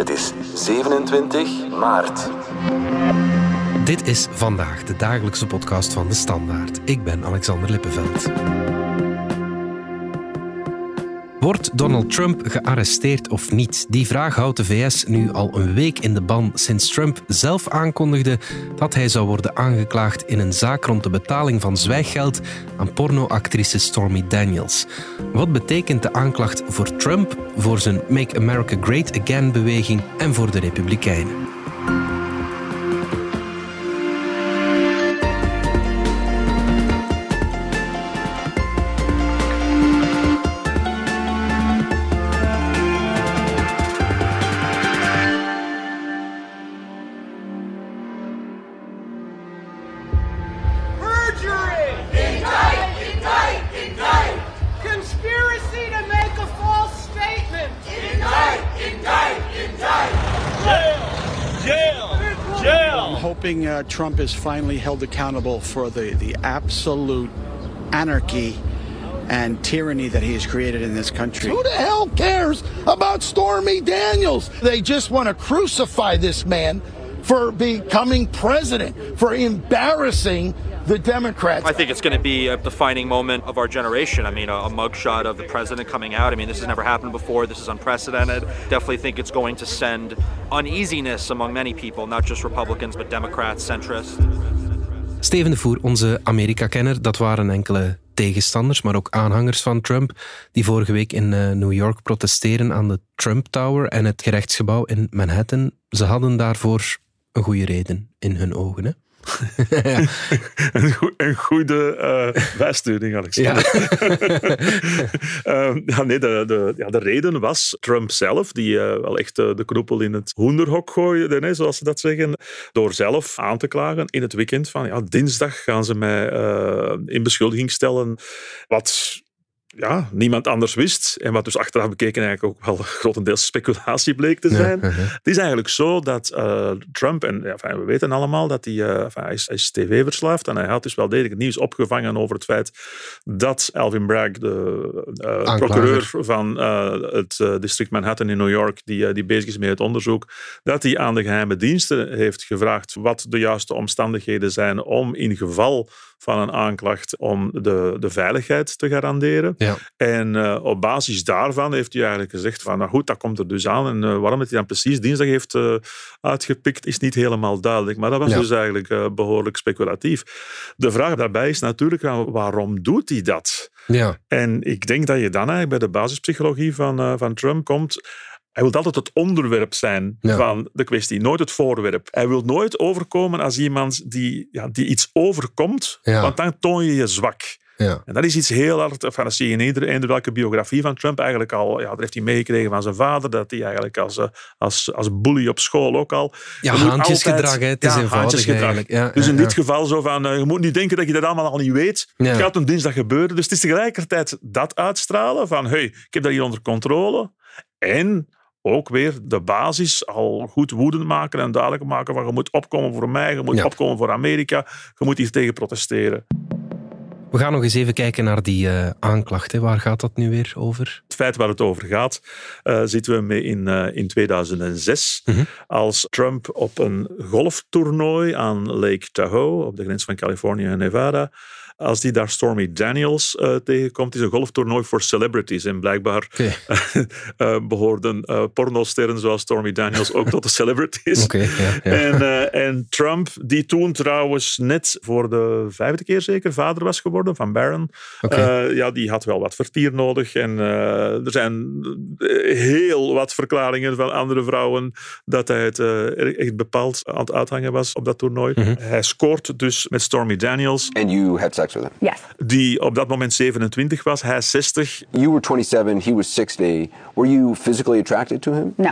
Het is 27 maart. Dit is vandaag de dagelijkse podcast van de Standaard. Ik ben Alexander Lippenveld. Wordt Donald Trump gearresteerd of niet? Die vraag houdt de VS nu al een week in de ban sinds Trump zelf aankondigde dat hij zou worden aangeklaagd in een zaak rond de betaling van zwijggeld aan pornoactrice Stormy Daniels. Wat betekent de aanklacht voor Trump, voor zijn Make America Great Again beweging en voor de Republikeinen? Hoping uh, Trump is finally held accountable for the, the absolute anarchy and tyranny that he has created in this country. Who the hell cares about Stormy Daniels? They just want to crucify this man for becoming president, for embarrassing the Democrats. I think it's going to be a defining moment of our generation. I mean, a, a mugshot of the president coming out. I mean, this has never happened before. This is unprecedented. Definitely think it's going to send uneasiness among many people, not just Republicans, but Democrats, centrists. Steven de Voer, onze Amerika-kenner, dat waren enkele tegenstanders, maar ook aanhangers van Trump, die vorige week in eh, New York protesteren aan de Trump Tower en het gerechtsgebouw in Manhattan. Ze hadden daarvoor een goede reden in hun ogen. Hè? een, een goede eh bijsturing, Alexander. Eh, ja, nee, de, de, ja, de reden was Trump zelf, die eh, wel echt eh, de knoepel in het hoenderhok gooide, zoals ze dat zeggen, door zelf aan te klagen in het weekend van ja, dinsdag gaan ze mij in beschuldiging stellen wat ja, niemand anders wist. En wat dus achteraf bekeken eigenlijk ook wel grotendeels speculatie bleek te zijn. Het is eigenlijk zo dat eh, Trump, en ja, enfin, we weten allemaal dat hij, eh, enfin, hij is, tv-verslaafd en hij had dus wel degelijk het nieuws opgevangen over het feit dat Alvin Bragg, de eh, procureur van het district Manhattan in New York, die, die bezig is met het onderzoek, dat hij aan de geheime diensten heeft gevraagd wat de juiste omstandigheden zijn om in geval van een aanklacht om de, de veiligheid te garanderen. Ja. En eh, op basis daarvan heeft hij eigenlijk gezegd van, nou goed, dat komt er dus aan. En eh, waarom het hij dan precies dinsdag heeft eh, uitgepikt, is niet helemaal duidelijk. Maar dat was Ja. dus eigenlijk eh, behoorlijk speculatief. De vraag daarbij is natuurlijk, waarom doet hij dat? Ja, En ik denk dat je dan eigenlijk bij de basispsychologie van, van Trump komt. Hij wil altijd het onderwerp zijn Ja. van de kwestie, nooit het voorwerp. Hij wil nooit overkomen als iemand die, ja, die iets overkomt, Ja. want dan toon je je zwak. ja. En dat is iets heel hard, enfin, dat zie je in ieder, eender welke biografie van Trump eigenlijk al, ja, dat heeft hij meegekregen van zijn vader, dat hij eigenlijk als, eh, als, als bully op school ook al... Ja, haantjesgedrag, altijd- hè. Het is ja, haantjesgedrag. Ja, dus in dit geval zo van, eh, je moet niet denken dat je dat allemaal al niet weet. Het gaat een dinsdag gebeuren. Dus het is tegelijkertijd dat uitstralen van, hey, ik heb dat hier onder controle. En ook weer de basis al goed woedend maken en duidelijk maken van je moet opkomen voor mij, je moet Ja. opkomen voor Amerika, je moet hier tegen protesteren. We gaan nog eens even kijken naar die eh, aanklacht. Hè. Waar gaat dat nu weer over? Het feit waar het over gaat, eh, zitten we mee in, eh, in 2006. Mhm. Als Trump op een golftoernooi aan Lake Tahoe, op de grens van Californië en Nevada, als die daar Stormy Daniels eh, tegenkomt, is een golftoernooi voor celebrities. En blijkbaar Oké. eh, behoorden eh pornosterren zoals Stormy Daniels ook tot de celebrities. Oké, ja, ja. En, eh, en Trump, die toen trouwens net voor de vijfde keer zeker vader was geworden van Barron, eh, ja, die had wel wat vertier nodig. En eh, er zijn eh, heel wat verklaringen van andere vrouwen dat hij het eh, echt bepaald aan het uithangen was op dat toernooi. Mhm. Hij scoort dus met Stormy Daniels, And you had sex Yes. die op dat moment 27 was. Hij is 60. You were 27, he was 60. Were you physically attracted to him? No.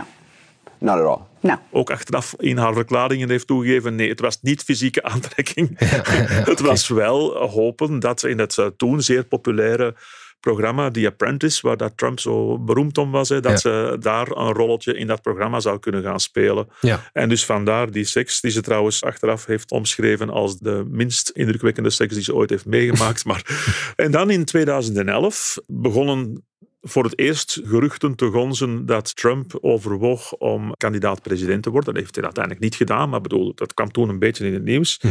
Not at all. No. ook achteraf in haar verklaringen heeft toegegeven, nee, het was niet fysieke aantrekking. het was wel hopen dat in het eh, toen zeer populaire programma The Apprentice, waar dat Trump zo beroemd om was, hè, dat Ja. ze daar een rolletje in dat programma zou kunnen gaan spelen. Ja. En dus vandaar die seks, die ze trouwens achteraf heeft omschreven als de minst indrukwekkende seks die ze ooit heeft meegemaakt. maar, en dan in 2011 begonnen voor het eerst geruchten te gonzen dat Trump overwoog om kandidaat-president te worden. Dat heeft hij uiteindelijk niet gedaan, maar bedoel, dat kwam toen een beetje in het nieuws.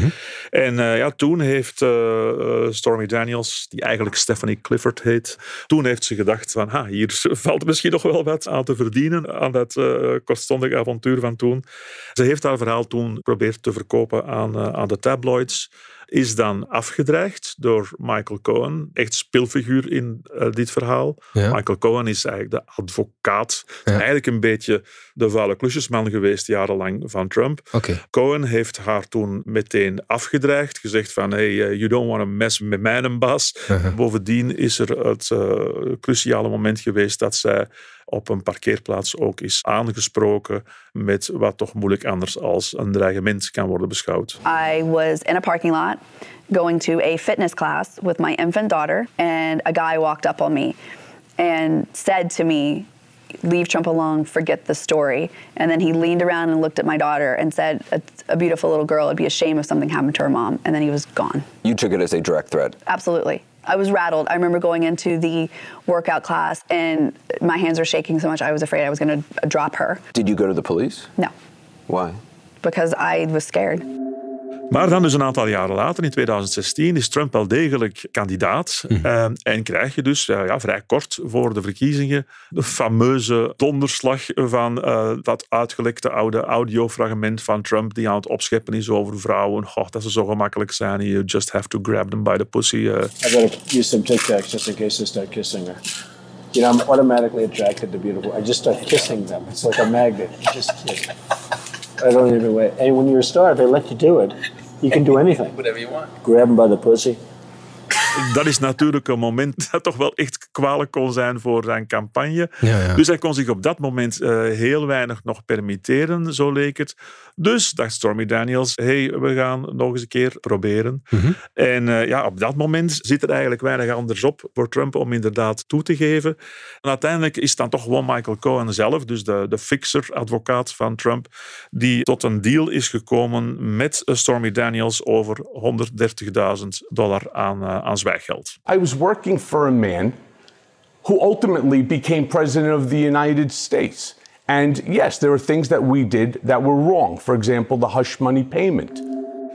En eh, ja, toen heeft uh, Stormy Daniels, die eigenlijk Stephanie Clifford heet, toen heeft ze gedacht van, ha, hier valt misschien nog wel wat aan te verdienen aan dat uh, kortstondige avontuur van toen. Ze heeft haar verhaal toen geprobeerd te verkopen aan, aan de tabloids is dan afgedreigd door Michael Cohen, echt speelfiguur in uh, dit verhaal. Ja. Michael Cohen is eigenlijk de advocaat, ja. eigenlijk een beetje de vuile klusjesman geweest jarenlang van Trump. Okay. Cohen heeft haar toen meteen afgedreigd, gezegd van hey, uh, you don't want to mess met mijn baas. Uh -huh. Bovendien is er het uh, cruciale moment geweest dat zij op een parkeerplaats ook is aangesproken met wat toch moeilijk anders als een dreigement kan worden beschouwd. I was in a parking lot going to a fitness class with my infant daughter and a guy walked up on me and said to me leave Trump alone, forget the story. And then he leaned around and looked at my daughter and said, a, a, beautiful little girl, it'd be a shame if something happened to her mom. And then he was gone. You took it as a direct threat? Absolutely. I was rattled. I remember going into the workout class and my hands were shaking so much I was afraid I was going to drop her. Did you go to the police? No. Why? Because I was scared. Maar dan dus een aantal jaren later, in 2016, is Trump wel degelijk kandidaat. Mm. Uh, en krijg je dus uh, ja, vrij kort voor de verkiezingen de fameuze donderslag van uh, dat uitgelekte oude audiofragment van Trump die aan het opscheppen is over vrouwen. Goh, dat ze zo gemakkelijk zijn. You just have to grab them by the pussy. Uh. I gotta use some Tic Tacs just in case they start kissing her. You know, I'm automatically attracted to beautiful. I just start kissing them. It's like a magnet. You just kiss. I don't even wait. And when you're a star, they let you do it. You can do anything. Whatever you want. Grab him by the pussy. Dat is natuurlijk een moment dat toch wel echt kwalijk kon zijn voor zijn campagne. Ja, ja. Dus hij kon zich op dat moment uh, heel weinig nog permitteren, zo leek het. Dus dacht Stormy Daniels, hey, we gaan nog eens een keer proberen. Mhm. En uh, ja, op dat moment zit er eigenlijk weinig anders op voor Trump om inderdaad toe te geven. En uiteindelijk is het dan toch gewoon Michael Cohen zelf, dus de, de fixer-advocaat van Trump, die tot een deal is gekomen met Stormy Daniels over 130.000 dollar aan, uh, aan zwijggeld. I was working for a man who ultimately became president of the United States. And yes, there are things that we did that were wrong. For example, the hush money payment.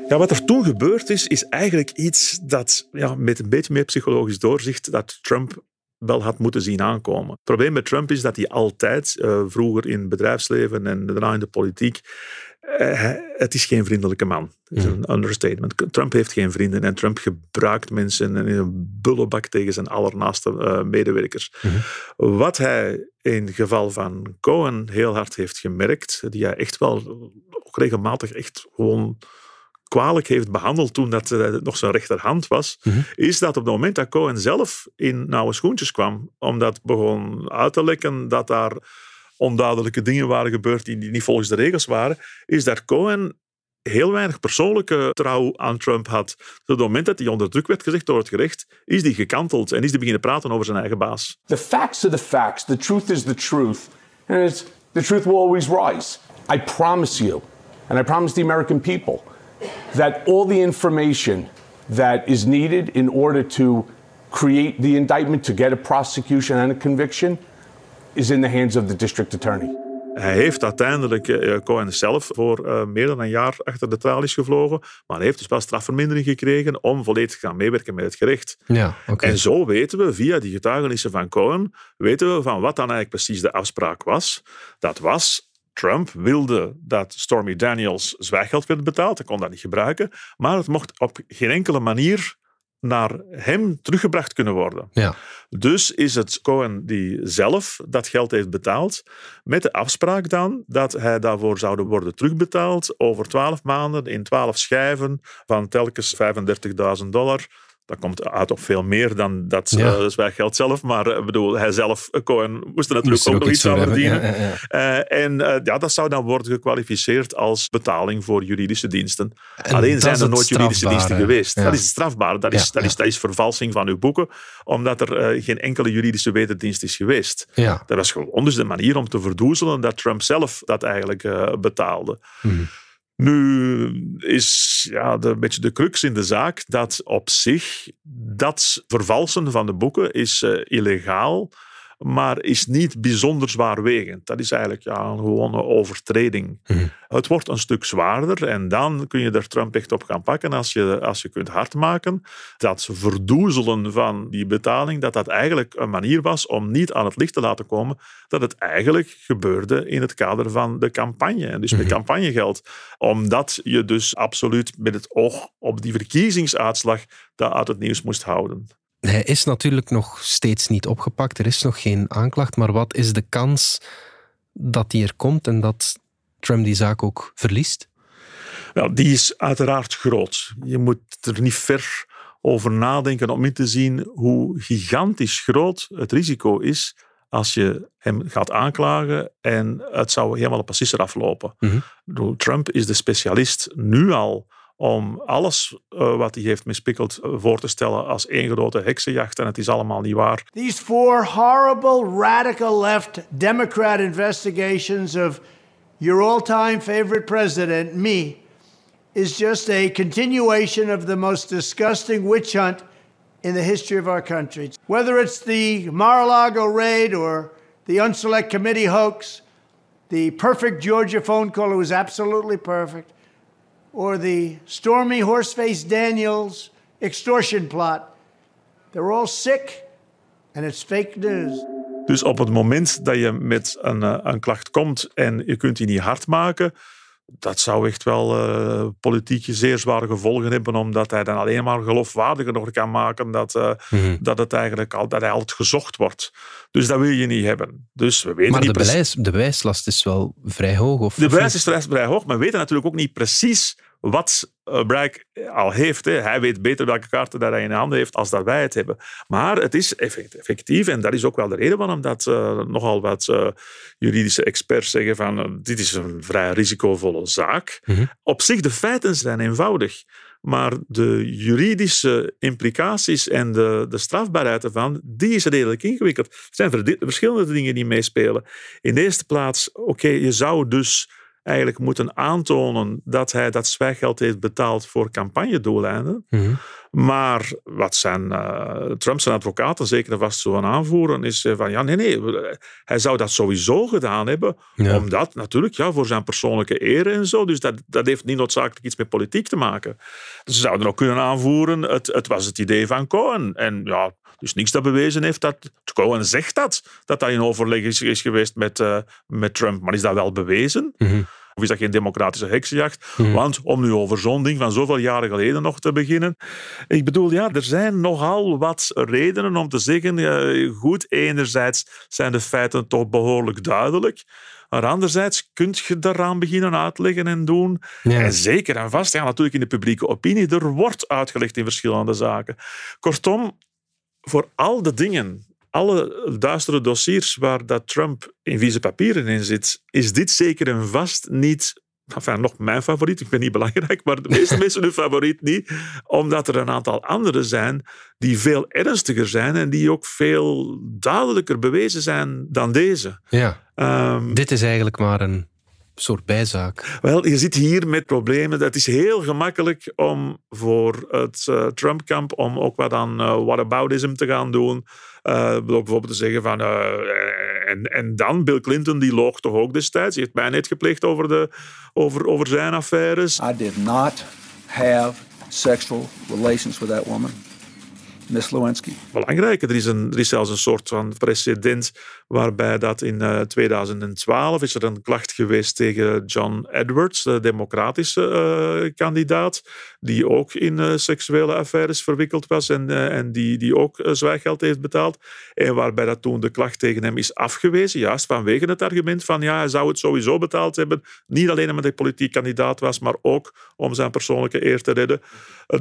Ja, wat er toen gebeurd is, is eigenlijk iets dat ja, met een beetje meer psychologisch doorzicht dat Trump wel had moeten zien aankomen. Het probleem met Trump is dat hij altijd, uh, vroeger in het bedrijfsleven en daarna in de politiek, uh, het is geen vriendelijke man. Dat is een understatement. Trump heeft geen vrienden en Trump gebruikt mensen in een bullebak tegen zijn allernaaste uh, medewerkers. Mhm. Wat hij in het geval van Cohen heel hard heeft gemerkt, die hij echt wel ook regelmatig echt gewoon kwalijk heeft behandeld toen dat uh, nog zijn rechterhand was, Mhm. is dat op het moment dat Cohen zelf in nauwe schoentjes kwam, omdat begon uit te lekken dat daar onduidelijke dingen waren gebeurd die niet volgens de regels waren, is dat Cohen heel weinig persoonlijke trouw aan Trump had. Dus op het moment dat hij onder druk werd gezegd door het gerecht, is hij gekanteld en is hij beginnen praten over zijn eigen baas. The facts are the facts. The truth is the truth. And the truth will always rise. I promise you, and I promise the American people, that all the information that is needed in order to create the indictment, to get a prosecution and a conviction, is in the hands of the district attorney. Hij heeft uiteindelijk uh, Cohen zelf voor uh, meer dan een jaar achter de tralies gevlogen, maar hij heeft dus wel strafvermindering gekregen om volledig te gaan meewerken met het gerecht. Ja, okay. En zo weten we, via die getuigenissen van Cohen, weten we van wat dan eigenlijk precies de afspraak was. Dat was Trump wilde dat Stormy Daniels zwijggeld werd betaald. Hij kon dat niet gebruiken. Maar het mocht op geen enkele manier naar hem teruggebracht kunnen worden. Ja. Dus is het Cohen die zelf dat geld heeft betaald, met de afspraak dan dat hij daarvoor zou worden terugbetaald over twaalf maanden in twaalf schijven van telkens 35.000 dollar. Dat komt uit op veel meer dan dat Ja. zwijggeld zelf. Maar uh, bedoel, hij zelf, uh, Cohen, moest er natuurlijk Moest er ook nog iets aan verdienen. ja, ja, en ja, dat zou dan worden gekwalificeerd als betaling voor juridische diensten. En Alleen zijn er nooit juridische diensten geweest. Dat is het strafbare. Dat, is, dat, is, dat is vervalsing van uw boeken, omdat er uh, geen enkele juridische wederdienst is geweest. Ja. Dat was gewoon dus de manier om te verdoezelen dat Trump zelf dat eigenlijk uh, betaalde. Mhm. Nu is ja, de, een beetje de crux in de zaak dat op zich dat vervalsen van de boeken is uh, illegaal. Maar is niet bijzonder zwaarwegend. Dat is eigenlijk ja, een gewone overtreding. Het wordt een stuk zwaarder en dan kun je er Trump echt op gaan pakken als je, als je kunt hardmaken dat verdoezelen van die betaling, dat dat eigenlijk een manier was om niet aan het licht te laten komen dat het eigenlijk gebeurde in het kader van de campagne. En dus met campagnegeld. Omdat je dus absoluut met het oog op die verkiezingsuitslag dat uit het nieuws moest houden. Hij is natuurlijk nog steeds niet opgepakt. Er is nog geen aanklacht. Maar wat is de kans dat die er komt en dat Trump die zaak ook verliest? Wel, die is uiteraard groot. Je moet er niet ver over nadenken om in te zien hoe gigantisch groot het risico is als je hem gaat aanklagen en het zou helemaal op een sisser aflopen. Mm Trump is de specialist nu al om alles uh, wat hij heeft mispikkeld uh, voor te stellen als één grote heksenjacht en het is allemaal niet waar. These four horrible radical left Democrat investigations of your all-time favorite president, me, is just a continuation of the most disgusting witch hunt in the history of our country. Whether it's the Mar-a-Lago raid or the Unselect Committee hoax, the perfect Georgia phone call who was absolutely perfect, or the Stormy Horseface Daniels extortion plot, they're all sick and it's fake news. Dus op het moment dat je met een, uh, een klacht komt en je kunt die niet hard maken, dat zou echt wel uh, politiek zeer zware gevolgen hebben, omdat hij dan alleen maar geloofwaardiger nog kan maken dat, uh, mm-hmm. dat, het eigenlijk al, dat hij altijd gezocht wordt. Dus dat wil je niet hebben. Dus we weten maar niet de, bewijs, de bewijslast is wel vrij hoog? Of, de bewijs is vrij hoog, maar we weten natuurlijk ook niet precies wat uh, Bragg al heeft. Hè. Hij weet beter welke kaarten dat hij in handen heeft als dat wij het hebben. Maar het is effectief en dat is ook wel de reden waarom dat uh, nogal wat uh, juridische experts zeggen van dit is een vrij risicovolle zaak. Mm-hmm. Op zich, de feiten zijn eenvoudig. Maar de juridische implicaties en de, de strafbaarheid ervan, die is redelijk ingewikkeld. Er zijn verschillende dingen die meespelen. In de eerste plaats, oké, okay, je zou dus eigenlijk moeten aantonen dat hij dat zwijggeld heeft betaald voor campagnedoeleinden. Mm-hmm. Maar wat zijn uh, Trump's advocaten zeker vast zo aanvoeren, is van ja, nee, nee, hij zou dat sowieso gedaan hebben, ja. omdat natuurlijk ja, voor zijn persoonlijke eer en zo. Dus dat, dat heeft niet noodzakelijk iets met politiek te maken. Ze zouden ook kunnen aanvoeren, het, het was het idee van Cohen. En ja, dus niks dat bewezen heeft dat. Cohen zegt dat, dat dat in overleg is, is geweest met, uh, met Trump. Maar is dat wel bewezen? Mm-hmm. Of is dat geen democratische heksenjacht? Mm-hmm. Want om nu over zo'n ding van zoveel jaren geleden nog te beginnen. Ik bedoel, ja, er zijn nogal wat redenen om te zeggen. Ja, goed, enerzijds zijn de feiten toch behoorlijk duidelijk. Maar anderzijds kun je daaraan beginnen uitleggen en doen. Ja. En zeker en vast, ja, natuurlijk in de publieke opinie, er wordt uitgelegd in verschillende zaken. Kortom, voor al de dingen, alle duistere dossiers waar dat Trump in vieze papieren in zit, is dit zeker en vast niet Enfin, nog mijn favoriet, ik ben niet belangrijk, maar de meeste mensen hun favoriet niet, omdat er een aantal andere zijn die veel ernstiger zijn en die ook veel duidelijker bewezen zijn dan deze. Ja. Um, Dit is eigenlijk maar een soort bijzaak. Wel, je zit hier met problemen. Het is heel gemakkelijk om voor het uh, Trump-kamp om ook wat aan uh, whataboutism te gaan doen. Uh, bijvoorbeeld te zeggen van... en, en dan, Bill Clinton, die loog toch ook destijds. Die heeft mij net gepleegd over, de, over, over zijn affaires. I did not have sexual relations with that woman. Miss Lewinsky. Belangrijk, er is, er is zelfs een soort van precedent waarbij dat in uh, 2012 is er een klacht geweest tegen John Edwards, de democratische uh, kandidaat, die ook in uh, seksuele affaires verwikkeld was en, en die, die ook zwijggeld heeft betaald. En waarbij dat toen de klacht tegen hem is afgewezen, juist vanwege het argument van ja, hij zou het sowieso betaald hebben, niet alleen omdat hij politiek kandidaat was, maar ook om zijn persoonlijke eer te redden.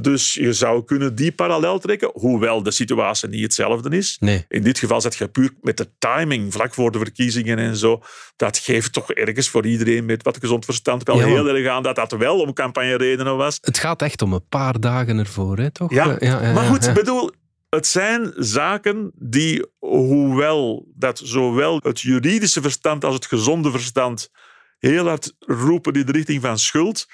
Dus je zou kunnen die parallel trekken, hoewel de situatie niet hetzelfde is. Nee. In dit geval zit je puur met de timing vlak voor de verkiezingen en zo. Dat geeft toch ergens voor iedereen met wat gezond verstand wel ja, heel erg aan dat dat wel om campagneredenen was. Het gaat echt om een paar dagen ervoor, hè, toch? Ja, ja, ja maar goed, ik bedoel, het zijn zaken die, hoewel dat zowel het juridische verstand als het gezonde verstand heel hard roepen in de richting van schuld,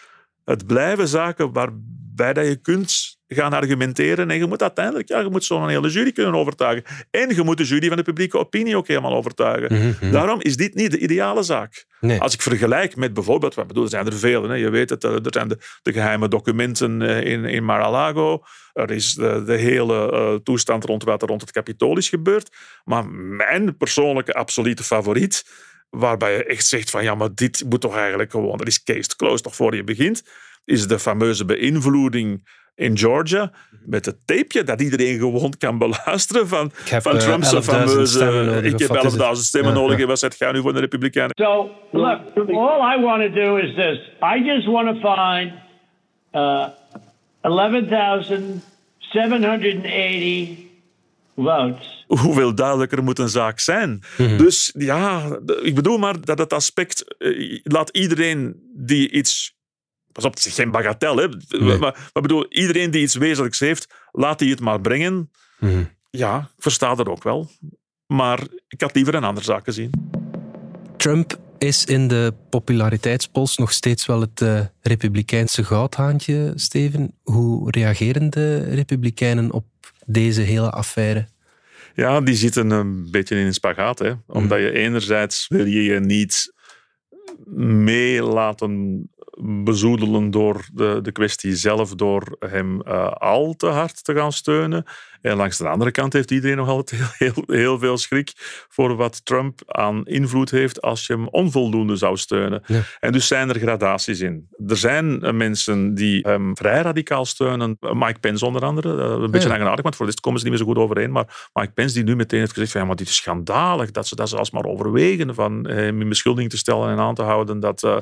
het blijven zaken waarbij dat je kunt gaan argumenteren en je moet uiteindelijk, ja, je moet zo'n hele jury kunnen overtuigen. En je moet de jury van de publieke opinie ook helemaal overtuigen. Mhm, mhm. Daarom is dit niet de ideale zaak. Nee. Als ik vergelijk met bijvoorbeeld, wat bedoel, er zijn er veel, hè. je weet het, er zijn de, de geheime documenten eh, in, in Mar-a-Lago, er is de, de hele eh, toestand rond wat er rond het Capitool is gebeurd. Maar mijn persoonlijke absolute favoriet, waarbij je echt zegt van ja, maar dit moet toch eigenlijk gewoon, dat is case closed toch voor je begint, is de fameuze beïnvloeding in Georgia met het tapeje dat iedereen gewoon kan beluisteren van, heb, van eh, Trump's 11.000 fameuze stemmen ik heb wat is het? 11.000 stemmen Ja, nodig ja. en wat zegt ga nu voor de Republikeinen? So, look, all I want to do is this. I just want to find uh, 11,780 votes. hoeveel duidelijker moet een zaak zijn. Mhm. Dus ja, ik bedoel maar dat het aspect... eh, laat iedereen die iets... Pas op, het is geen bagatel, hè. Maar, maar bedoel, iedereen die iets wezenlijks heeft, laat die het maar brengen. Mhm. Ja, ik versta dat ook wel. Maar ik had liever een andere zaak gezien. Trump is in de populariteitspols nog steeds wel het eh, republikeinse goudhaantje, Steven. Hoe reageren de republikeinen op deze hele affaire? Ja, die zitten een beetje in een spagaat. Hè? Omdat je enerzijds wil je je niet mee laten bezoedelen door de, de kwestie zelf, door hem eh, al te hard te gaan steunen. En langs de andere kant heeft iedereen nog altijd heel, heel, heel veel schrik voor wat Trump aan invloed heeft als je hem onvoldoende zou steunen. Ja. En dus zijn er gradaties in. Er zijn eh, mensen die hem vrij radicaal steunen. Mike Pence onder andere. Eh, een beetje Ja. eigenaardig, want voor de rest komen ze niet meer zo goed overeen. Maar Mike Pence die nu meteen heeft gezegd van ja, maar dit is schandalig dat ze dat zelfs maar overwegen van hem in beschuldiging te stellen en aan te houden. Dat, eh,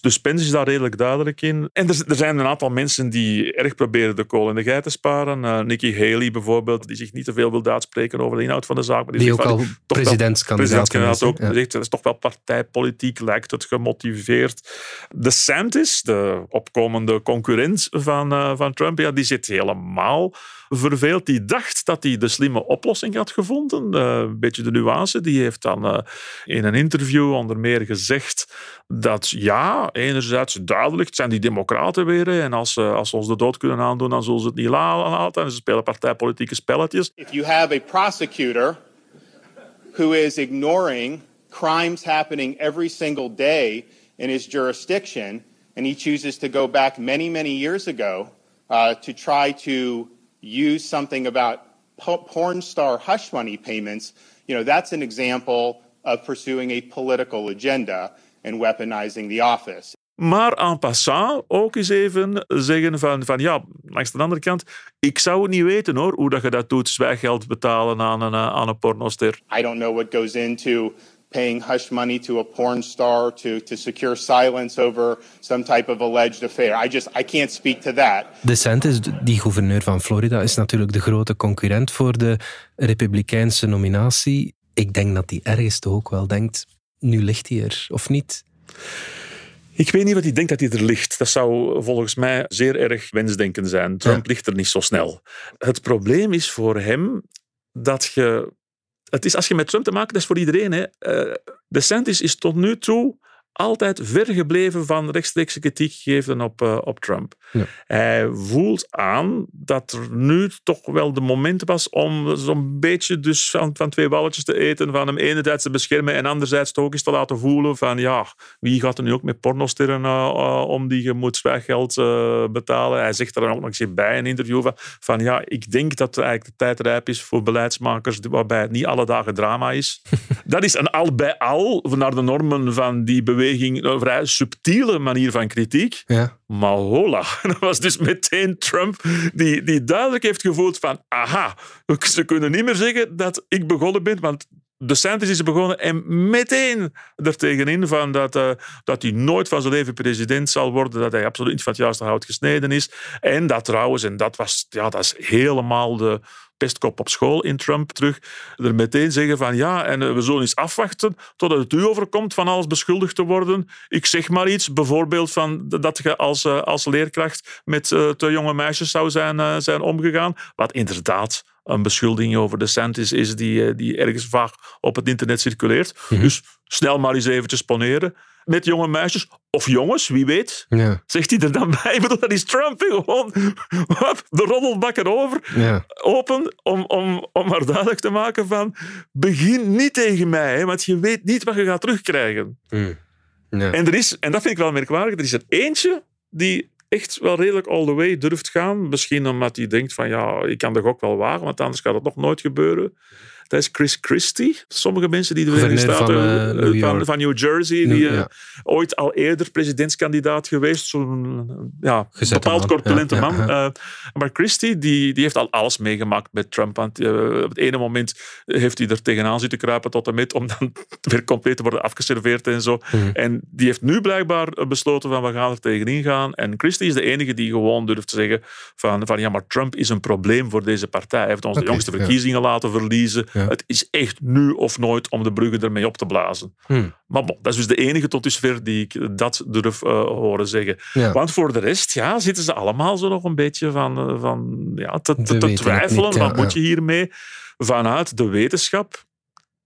dus Pence is daar redelijk duidelijk in. En er, er zijn een aantal mensen die erg proberen de kool in de geit te sparen. Eh, Nikki Haley bijvoorbeeld, die zich niet te veel wil uitspreken over de inhoud van de zaak. Maar Die ook al presidentskandidaat geweest, ook. Ja. Zegt, het is toch wel partijpolitiek, lijkt het gemotiveerd. De DeSantis, de opkomende concurrent van, eh, van Trump, ja, die zit helemaal verveeld. Die dacht dat hij de slimme oplossing had gevonden. Eh, een beetje de nuance. Die heeft dan eh, in een interview onder meer gezegd dat ja, enerzijds duidelijk, zijn die democraten weer. En als, ze- als ze ons de dood kunnen aandoen, dan zullen ze het niet la- laten. En ze spelen partijpolitieke spelletjes. If you have a prosecutor who is ignoring crimes happening every single day in his jurisdiction, and he chooses to go back many, many years ago uh, to try to use something about po- porn star hush money payments, you know, that's an example of pursuing a political agenda and weaponizing the office. Maar en passant ook eens even zeggen van, van ja, langs de andere kant, ik zou het niet weten hoor, hoe dat je dat doet, zwijgeld betalen aan een, eh, aan een pornoster. I don't know what goes into paying hush money to a porn star to, to secure silence over some type of alleged affair. I just I can't speak to that. DeSantis, die gouverneur van Florida, is natuurlijk de grote concurrent voor de republikeinse nominatie. Ik denk dat hij ergens toch ook wel denkt, nu ligt hij er, of niet? Ik weet niet wat hij denkt dat hij er ligt. Dat zou volgens mij zeer erg wensdenken zijn. Trump ligt er niet zo snel. Het probleem is voor hem dat je... Het is, als je met Trump te maken hebt, dat is voor iedereen. Hè. Eh, DeSantis is tot nu toe altijd ver gebleven van rechtstreekse kritiek geven op, eh, op Trump. Ja. Hij voelt aan dat er nu toch wel de moment was om zo'n beetje dus van, van twee balletjes te eten, van hem enerzijds te beschermen en anderzijds toch ook eens te laten voelen van ja, wie gaat er nu ook met pornosterren eh, eh, om die je moet betalen. Hij zegt er dan ook nog eens bij in een interview van, van ja, ik denk dat eigenlijk de tijd rijp is voor beleidsmakers waarbij het niet alle dagen drama is. dat is een al bij al naar de normen van die beweging een vrij subtiele manier van kritiek. Ja. Maar hola, dat was dus meteen Trump die, die duidelijk heeft gevoeld van aha, ze kunnen niet meer zeggen dat ik begonnen ben, want DeSantis is begonnen en meteen er tegenin van dat, eh, dat hij nooit van zijn leven president zal worden, dat hij absoluut niet van het juiste hout gesneden is. En dat trouwens, en dat was ja, dat is helemaal de pestkop op school in Trump terug, er meteen zeggen van ja, en eh, we zullen eens afwachten totdat het u overkomt van alles beschuldigd te worden. Ik zeg maar iets, bijvoorbeeld van dat je als, eh, als leerkracht met te jonge meisjes zou zijn, zijn omgegaan, wat inderdaad een beschuldiging over DeSantis is die, eh, die ergens vaag op het internet circuleert. Mhm. Dus snel maar eens eventjes poneren met jonge meisjes. Of jongens, wie weet. Ja. Zegt hij er dan bij? Ik bedoel, dat is Trump. Gewoon de roddelbakken over. Ja. Open om, om, om maar duidelijk te maken van... Begin niet tegen mij, hè, want je weet niet wat je gaat terugkrijgen. Mm. Ja. En, er is, en dat vind ik wel merkwaardig. Er is er eentje die echt wel redelijk all the way durft gaan. Misschien omdat hij denkt van ja, ik kan de gok wel wagen, want anders gaat het nog nooit gebeuren. Dat is Chris Christie. Sommige mensen die de Verenigde Staten van, eh, New van, New Jersey, New- die eh, ooit al eerder presidentskandidaat geweest. Zo'n ja, Gezette bepaald man. corpulente Ja, man. Eh, maar Christie die, die heeft al alles meegemaakt met Trump. Want eh, op het ene moment heeft hij er tegenaan zitten kruipen tot en met om dan weer compleet te worden afgeserveerd en zo. Mhm. En die heeft nu blijkbaar besloten van we gaan er tegenin gaan. En Christie is de enige die gewoon durft te zeggen van, van ja, maar Trump is een probleem voor deze partij. Hij heeft ons de jongste verkiezingen laten verliezen. Ja. Het is echt nu of nooit om de bruggen ermee op te blazen. Hmm. Maar bon, dat is dus de enige tot dusver die ik dat durf eh, horen zeggen. Ja. Want voor de rest ja, zitten ze allemaal zo nog een beetje van, eh, van ja, te, twijfelen. niet, ja, wat moet je hiermee? Vanuit de wetenschap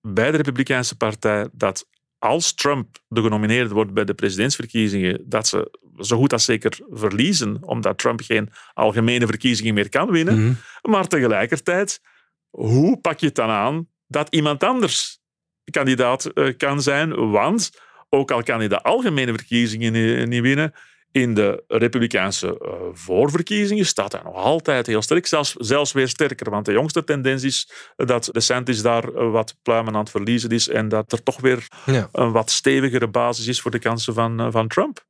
bij de Republikeinse Partij dat als Trump de genomineerde wordt bij de presidentsverkiezingen, dat ze zo goed als zeker verliezen, omdat Trump geen algemene verkiezingen meer kan winnen. Mhm. Maar tegelijkertijd, hoe pak je het dan aan dat iemand anders kandidaat eh, kan zijn? Want ook al kan hij de algemene verkiezingen niet, niet winnen, in de Republikeinse eh, voorverkiezingen staat hij nog altijd heel sterk, zelfs, zelfs weer sterker. Want de jongste tendens is dat DeSantis daar eh, wat pluimen aan het verliezen is en dat er toch weer Ja. een wat stevigere basis is voor de kansen van, eh, van Trump.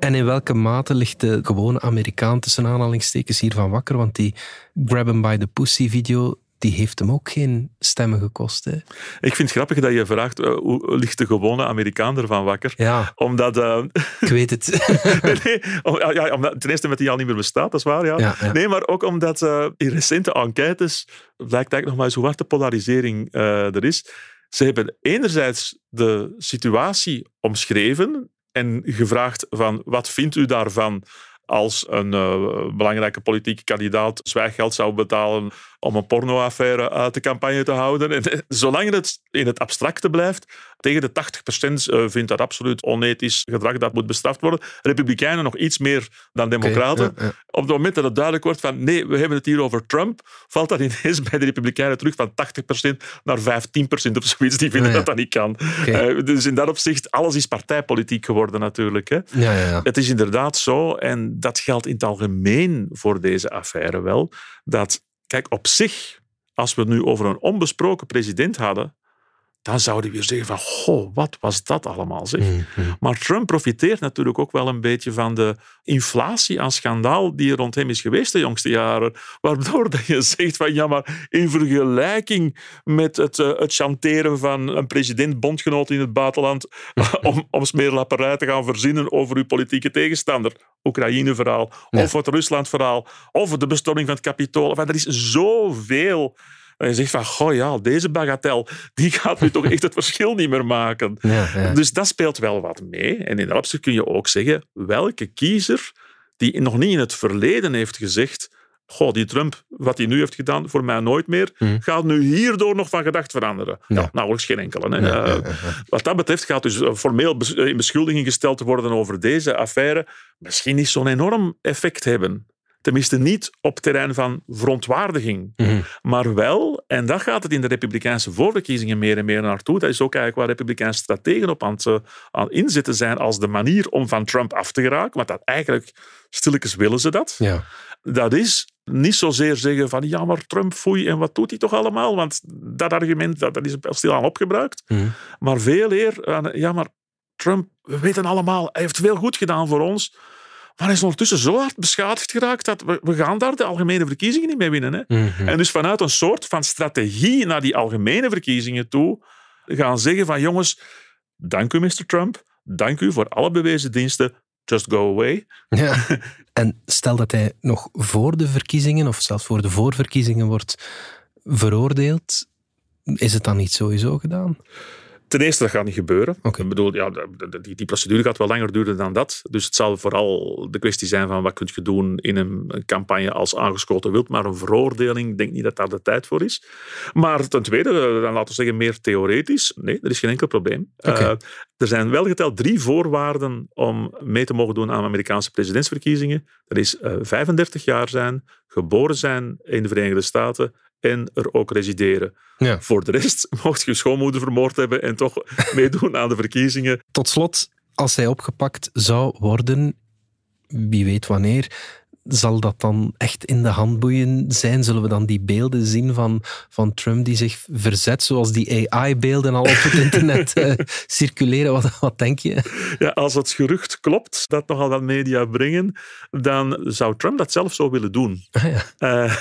En in welke mate ligt de gewone Amerikaan tussen aanhalingstekens hiervan wakker? Want die Grab 'em by the Pussy video, die heeft hem ook geen stemmen gekost. Hè? Ik vind het grappig dat je vraagt eh, hoe ligt de gewone Amerikaan ervan wakker? Ja, Omdat... eh, ik weet het. nee, nee, om- ja, omdat, ten eerste omdat hij al niet meer bestaat, dat is waar. Ja. Ja, ja. Nee, maar ook omdat eh, in recente enquêtes blijkt eigenlijk nog maar eens hoe hard de polarisering er is. Ze hebben enerzijds de situatie omschreven en gevraagd van wat vindt u daarvan als een eh, belangrijke politieke kandidaat zwijggeld zou betalen om een pornoaffaire uit de campagne te houden. En, eh, zolang het in het abstracte blijft, tegen de 80% eh, vindt dat absoluut onethisch gedrag dat moet bestraft worden. Republikeinen nog iets meer dan democraten. ja, ja. Op het moment dat het duidelijk wordt van nee, we hebben het hier over Trump, valt dat ineens bij de Republikeinen terug van 80% naar 15% of zoiets. Die vinden Ja, dat dat niet kan. Eh, dus in dat opzicht, alles is partijpolitiek geworden natuurlijk. Hè. Ja, ja, ja. Het is inderdaad zo, en dat geldt in het algemeen voor deze affaire wel, dat, kijk, op zich, als we het nu over een onbesproken president hadden, dan zouden we weer zeggen van, goh, wat was dat allemaal, zeg. Mhm. Maar Trump profiteert natuurlijk ook wel een beetje van de inflatie aan schandaal die er rond hem is geweest de jongste jaren. Waardoor dat je zegt van, ja, maar in vergelijking met het, eh, het chanteren van een president, bondgenoot in het buitenland, om, om smeerlapperij te gaan verzinnen over uw politieke tegenstander. Oekraïne-verhaal, Ja. of het Rusland-verhaal, of de bestorming van het Capitool. Enfin, er is zoveel... En je zegt van, goh ja, deze bagatel, die gaat nu toch echt het verschil niet meer maken. Ja, ja. Dus dat speelt wel wat mee. En in dat opzicht kun je ook zeggen, welke kiezer die nog niet in het verleden heeft gezegd goh, die Trump, wat hij nu heeft gedaan, voor mij nooit meer, gaat nu hierdoor nog van gedacht veranderen. Ja. Ja, nauwelijks geen enkele. Hè. Ja, ja, Eh. Wat dat betreft gaat dus eh, formeel eh, in beschuldiging gesteld worden over deze affaire misschien niet zo'n enorm effect hebben. Tenminste niet op terrein van verontwaardiging. Mhm. Maar wel, en dat gaat het in de Republikeinse voorverkiezingen meer en meer naartoe, dat is ook eigenlijk waar Republikeinse strategen op aan het eh, aan inzetten zijn als de manier om van Trump af te geraken, want dat eigenlijk, stilletjes willen ze dat. Ja. Dat is niet zozeer zeggen van ja, maar Trump, foei, en wat doet hij toch allemaal? Want dat argument dat, dat is stilaan opgebruikt. Mhm. Maar veel eer ja, maar Trump, we weten allemaal, hij heeft veel goed gedaan voor ons. Maar hij is ondertussen zo hard beschadigd geraakt dat we, we gaan daar de algemene verkiezingen niet mee winnen. Hè? Mhm. En dus vanuit een soort van strategie naar die algemene verkiezingen toe gaan zeggen van jongens, dank u Mr. Trump, dank u voor alle bewezen diensten, just go away. Ja. En stel dat hij nog voor de verkiezingen, of zelfs voor de voorverkiezingen, wordt veroordeeld, is het dan niet sowieso gedaan? Ten eerste, dat gaat niet gebeuren. Ik bedoel, ja, die, die, procedure gaat wel langer duren dan dat. Dus het zal vooral de kwestie zijn van wat kun je doen in een, campagne als aangeschoten wild. Maar een veroordeling, ik denk niet dat daar de tijd voor is. Maar ten tweede, eh, dan laten we zeggen meer theoretisch. Nee, er is geen enkel probleem. Uh, er zijn wel geteld drie voorwaarden om mee te mogen doen aan Amerikaanse presidentsverkiezingen. Dat is uh, eh, 35 jaar zijn, geboren zijn in de Verenigde Staten en er ook resideren. Ja. Voor de rest mocht je schoonmoeder vermoord hebben en toch meedoen aan de verkiezingen. Tot slot, als hij opgepakt zou worden, wie weet wanneer, zal dat dan echt in de handboeien zijn? Zullen we dan die beelden zien van, van Trump die zich verzet, zoals die AI-beelden al op het internet uh, circuleren? Wat, wat denk je? Ja, als het gerucht klopt, dat nogal wat media brengen, dan zou Trump dat zelf zo willen doen. Ah, ja. uh,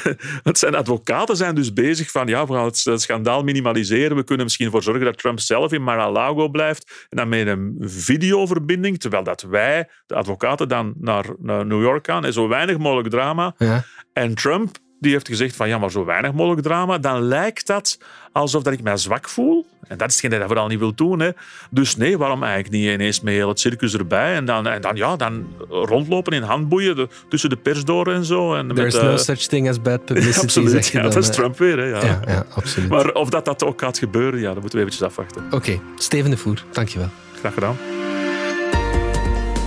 zijn advocaten zijn dus bezig van, ja, we gaan het schandaal minimaliseren. We kunnen misschien ervoor zorgen dat Trump zelf in Mar-a-Lago blijft. En dan met een videoverbinding, terwijl dat wij, de advocaten, dan naar, naar New York gaan en zo weinig mogelijk drama. Ja. En Trump die heeft gezegd van ja, maar zo weinig mogelijk drama, dan lijkt dat alsof dat ik mij zwak voel. En dat is hetgeen dat hij vooral niet wil doen. Hè. Dus nee, waarom eigenlijk niet ineens met heel het circus erbij en dan, en dan, ja, dan rondlopen in handboeien tussen de pers door en zo. En There's met, no uh, such thing as bad publicity. absoluut, ja, dat is Trump weer. Hè, ja. Ja, ja, absoluut. Maar of dat, dat ook gaat gebeuren, ja, dat moeten we eventjes afwachten. Oké, Steven de Voer, dankjewel. Graag gedaan.